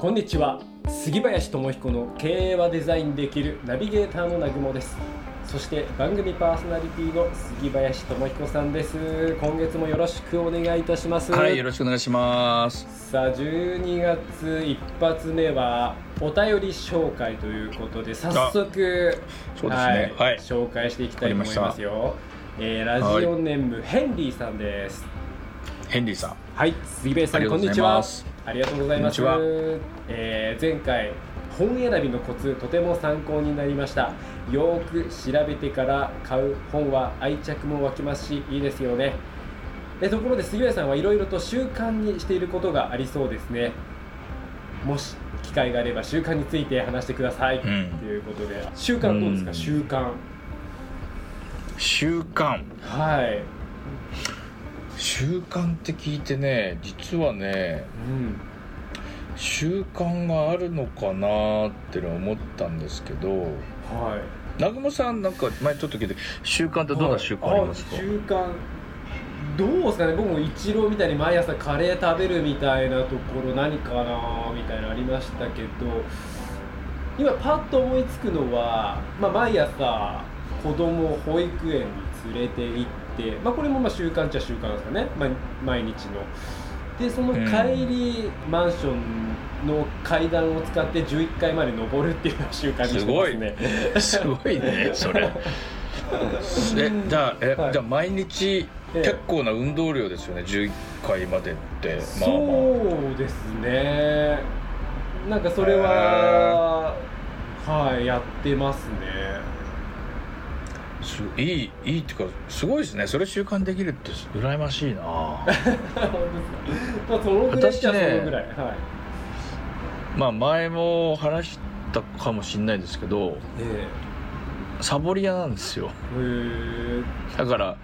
こんにちは。杉林智彦の経営はデザインできるナビゲーターの南雲です。そして番組パーソナリティの杉林智彦さんです。今月もよろしくお願いいたします。はいよろしくお願いします。さあ12月一発目はお便り紹介ということで早速そうですね。はいはい。紹介していきたいと思いますよ。えーラジオネーム、ヘンリーさんです。ヘンリーさん。はい杉林さんこんにちはありがとうございます。えー前回本選びのコツとても参考になりました。よーく調べてから買う本は愛着も湧きますしいいですよね。えところで杉浦さんはいろいろと習慣にしていることがありそうですね。もし機会があれば習慣について話してください、ん。ということで。習慣どうですか、うん。習慣。習慣。はい、習慣って聞いてね実はねうん、習慣があるのかなってのは思ったんですけどはい。南雲さんなんか前ちょっと聞いて習慣ってどんな習慣ありますか、はい習慣。どうですかね？僕もイチローみたいに毎朝カレー食べるみたいなところ何かなみたいなのありましたけど今パッと思いつくのは、まあ、毎朝子供を保育園に連れて行って、まあ、これもまあ習慣っちゃ習慣ですかね、まあ、毎日の。でその帰り、マンションの階段を使って11階まで登るっていうのを習慣にしてますね。すごい。ねそれ。えじゃあえ、はい。じゃあ毎日ええ。結構な運動量ですよね11回までって。まあまあ。そうですね。なんかそれははいやってますねすいいいいっていうかすごいですね。それ習慣できるって羨ましいな。本当ですか？まあそのぐらいじゃそ私ねのぐらい、はい。まあ前も話したかもしれないですけどえサボり屋なんですよ。え。へだから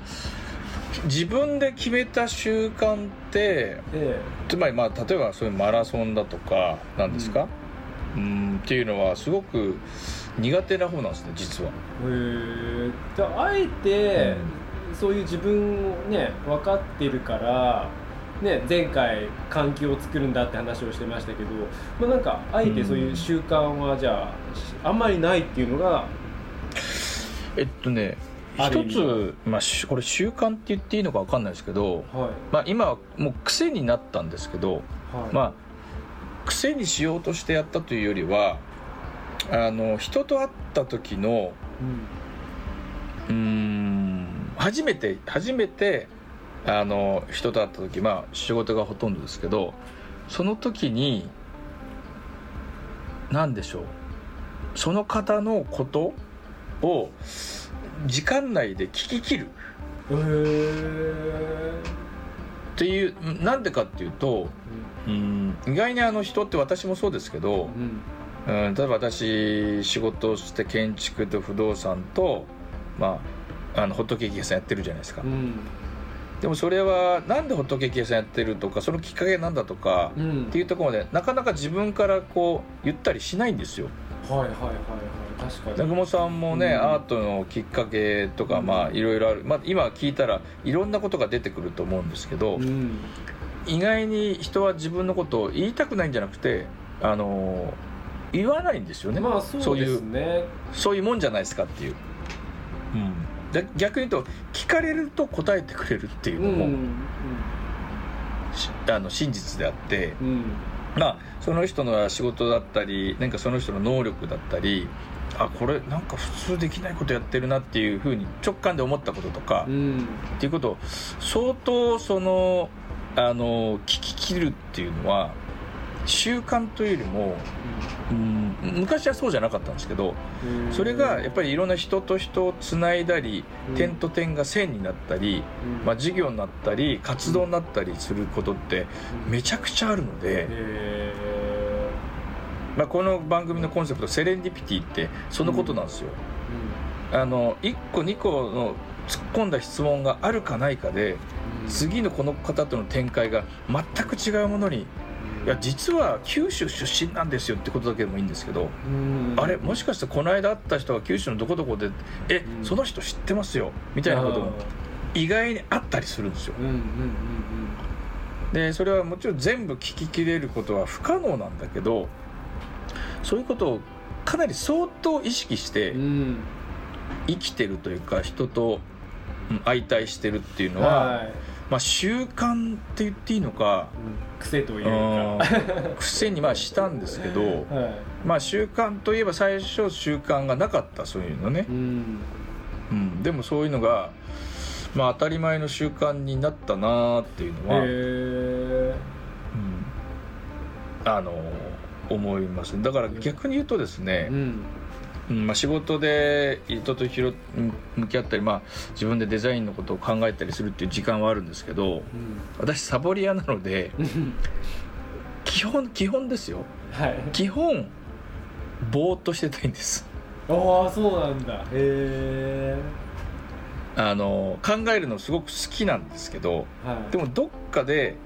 自分で決めた習慣ってええ。つまりまあ例えばそういうマラソンだとかなんですか、うん、っていうのはすごく苦手な方なんですね実は。えへえじゃああえて、そういう自分をね分かってるからね、前回環境を作るんだって話をしてましたけど、まあ、なんかあえてそういう習慣はじゃああんまりないっていうのがえっとね一つ、まあ、しこれ習慣って言っていいのか分かんないですけど、はい。まあ、今はもう癖になったんですけど、はい。まあ癖にしようとしてやったというよりはあの人と会った時のうんうーん初めて初めてあの人と会った時まあ仕事がほとんどですけどその時に何でしょうその方のことを時間内で聞き切る。っていうなんでかっていうとうん意外にあの人って私もそうですけど、うんうん、例えば私仕事をして建築と不動産と、まあ、あのホットケーキ屋さんやってるじゃないですか、うん。でもそれはなんでホットケーキ屋さんやってるとかそのきっかけなんだとか、うん。っていうところまでなかなか自分からこう言ったりしないんですよ。はいはいはいはい。確かに。南雲さんもね、うん。アートのきっかけとかまあいろいろある、まあ、今聞いたらいろんなことが出てくると思うんですけど、うん。意外に人は自分のことを言いたくないんじゃなくてあの言わないんですよね、まあそうですね。そういうもんじゃないですかっていう、うん、で逆に言うと聞かれると答えてくれるっていううんのも、しあの真実であってうんうん。まあその人の仕事だったりなんかその人の能力だったりあこれなんか普通できないことやってるなっていうふうに直感で思ったこととか、うん。っていうことを相当そのあの聞き切るっていうのは習慣というよりも、うん、昔はそうじゃなかったんですけどうん。それがやっぱりいろんな人と人をつないだり、うん。点と点が線になったり、うん。まあ、事業になったり活動になったりすることってめちゃくちゃあるので、へまあ、この番組のコンセプト「セレンディピティ」ってそのことなんですよ。あの1個2個の突っ込んだ質問があるかないかでー次のこの方との展開が全く違うものにいや実は九州出身なんですよってことだけでもいいんですけど、うん。あれもしかしてこの間会った人が九州のどこどこでえ、うん。その人知ってますよ？みたいなことも意外にあったりするんですよ。でそれはもちろん全部聞ききれることは不可能なんだけどそういうことをかなり相当意識してうん。生きてるというか人とうん相対してるっていうのは、はいまあ、習慣って言っていいのかうん。癖というか。うん。癖にまあしたんですけど、はい。まあ、習慣といえば最初習慣がなかったそういうのね。う、ん。うん、でもそういうのが、まあ、当たり前の習慣になったなっていうのは、うん。あの思います。だから逆に言うとですね、うんうんまあ、仕事で人と向き合ったり、まあ、自分でデザインのことを考えたりするっていう時間はあるんですけど私サボり屋なのでうん 基本基本ですよ。はい。基本ぼーっとしてたいんです。ああそうなんだ。へえあの考えるのすごく好きなんですけどはい。でもどっかで、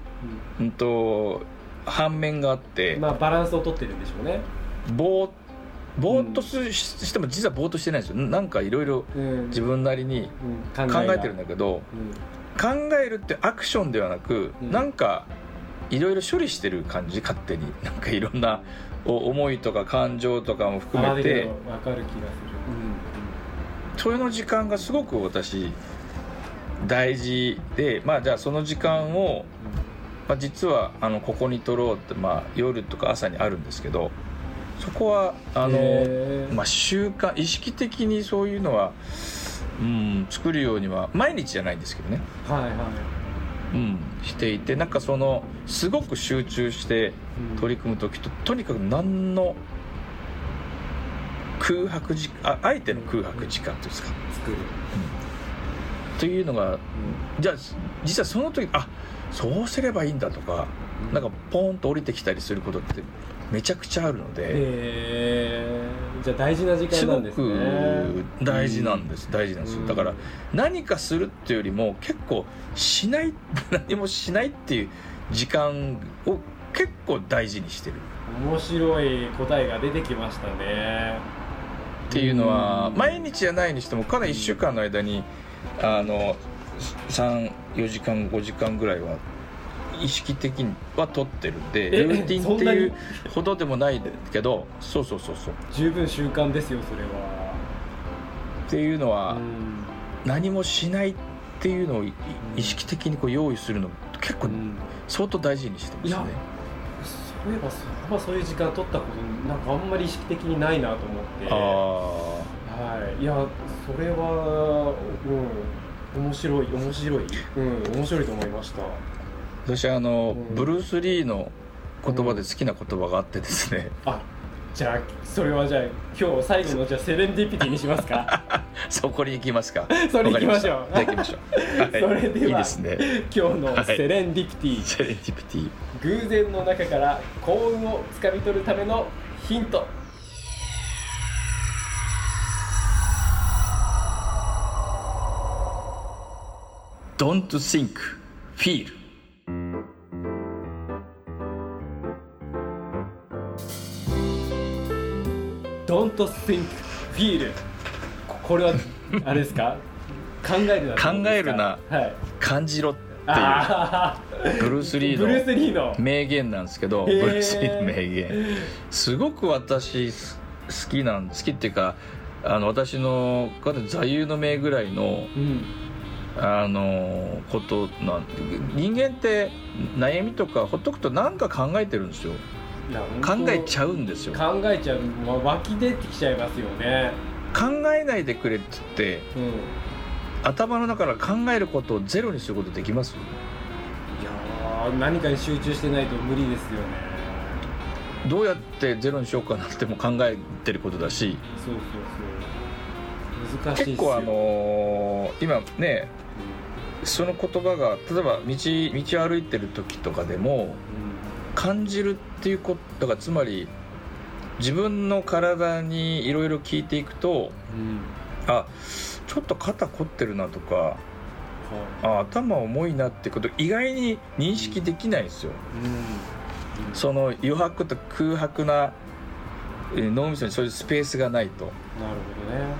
うん、と反面があって、まあバランスをとってるんでしょうね。ぼーぼーっとしても実はぼーっとしてないですよなんかいろいろ自分なりに考えてるんだけど考えるってアクションではなく、うなんかいろいろ処理してる感じ勝手になんかいろんな思いとか感情とかも含めてわかる気がするうんそれの時間がすごく私大事でまあじゃあその時間を、まあ、実はあのここに取ろうって、まあ、夜とか朝にあるんですけどそこはあの、まあ、習慣意識的にそういうのは、うん、作るようには毎日じゃないんですけどね、はいはい。うん、していてなんかそのすごく集中して取り組む時ととにかく何の空白時ああえての空白時間というんですか。作る。というのがじゃあ実はその時あそうすればいいんだとかなんかポーンと降りてきたりすることってめちゃくちゃあるので、じゃあ大事な時すご間なんですね。く大事なんです、大事なんですよ。うんだから何かするっていうよりも結構しない 何もしないっていう時間を結構大事にしてる。面白い答えが出てきましたね。っていうのはうん。毎日じゃないにしてもかなり1週間の間にあの34時間5時間ぐらいは意識的には取ってるんでえルーティンっていうほどでもないけどそうそうそうそう。十分習慣ですよそれは。っていうのはうん。何もしないっていうのをい意識的にこう用意するの結構うん。相当大事にしてますね。そういえばそ,、まあ、そういう時間取ったことなんかあんまり意識的にないなと思って。あはい。いやそれはうん。面白い面白い。うん面白いと思いました。あ私あの、うん。ブルース・リーの言葉で好きな言葉があってですね、あじゃあそれはじゃあ今日最後のじゃあセレンディピティにしますか？そこに行きますか。それ行きましょう。じ行きましょう、はい、それではいいですね。今日のセレンディピティ、セレンディピティ。偶然の中から幸運をつかみ取るためのヒント「Don't think feel」「Don't think feel」ここれはあれですか？考えるな考えるな。はい。感じろっていう。あブルース・リーのの。名言なんですけどブルース・リーの名言。すごく私す好きなん好きっていうかあの私の座右の銘ぐらいのうん。あのことなん人間って悩みとかほっとくと何か考えてるんですよ考えちゃうんですよ。考えちゃう、まあ、湧き出てきちゃいますよね。考えないでくれって言ってうん。頭の中から考えることをゼロにすることできます？いやー何かに集中してないと無理ですよね。どうやってゼロにしようかなっても考えてることだし。そうそうそう。難しいっすよ。結構あのー今ねその言葉が例えば道道歩いてる時とかでも感じるっていうことがつまり自分の体にいろいろ聞いていくとうん、うんあちょっと肩凝ってるなとかはあ頭重いなってこと意外に認識できないんですよ。いうん。その余白と空白なえー脳みそにそういうスペースがないと。なるほどね。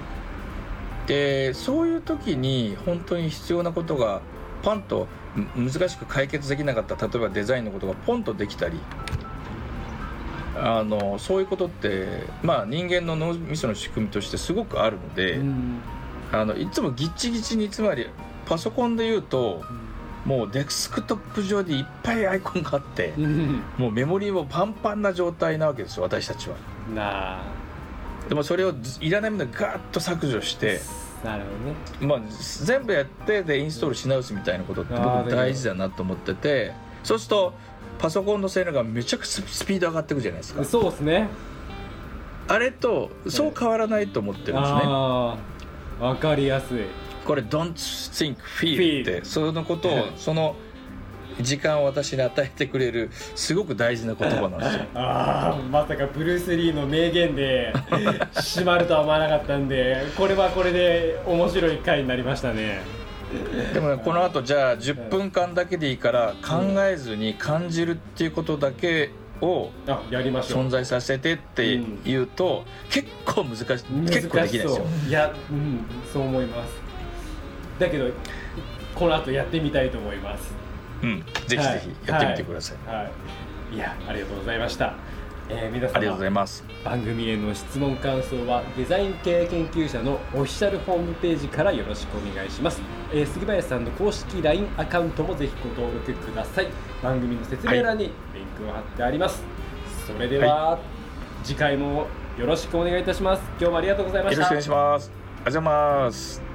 でそういう時に本当に必要なことがパンとむ難しく解決できなかった例えばデザインのことがポンとできたりあのそういうことって、まあ、人間の脳みその仕組みとしてすごくあるので、うん。あのいつもギッチギチにつまりパソコンで言うともうデスクトップ上でいっぱいアイコンがあってうん。もうメモリーもパンパンな状態なわけですよ私たちは。なあ。でもそれをずいらないものをガーッと削除して、なるほどね。まあ、全部やってでインストールし直すみたいなことって僕大事だなと思っててそうするとパソコンの性能がめちゃくちゃスピード上がっていくじゃないですか。そうですね。あれとそう変わらないと思ってるんですね。わかりやすい。これ「don't think feel」ってそのことをうんその時間を私に与えてくれるすごく大事な言葉なんですよ。ああまさかブルース・リーの名言で締まるとは思わなかったんでこれはこれで面白い回になりましたね。でもねこの後じゃあ10分間だけでいいから考えずに感じるっていうことだけを存在させてって言うと、結構難しい結構できないですよ。いやうんそう思います。だけどこの後やってみたいと思いますうん。ぜひぜひやってみてください、はい、はい、いやありがとうございました、えー皆様ありがとうございます。番組への質問感想はデザイン系研究者のオフィシャルホームページからよろしくお願いします、えー杉林さんの公式 LINE アカウントもぜひご登録ください。番組の説明欄にリンクを貼ってあります、それでは、次回もよろしくお願いいたします。今日もありがとうございました。よろしくお願いします。ありがとうございます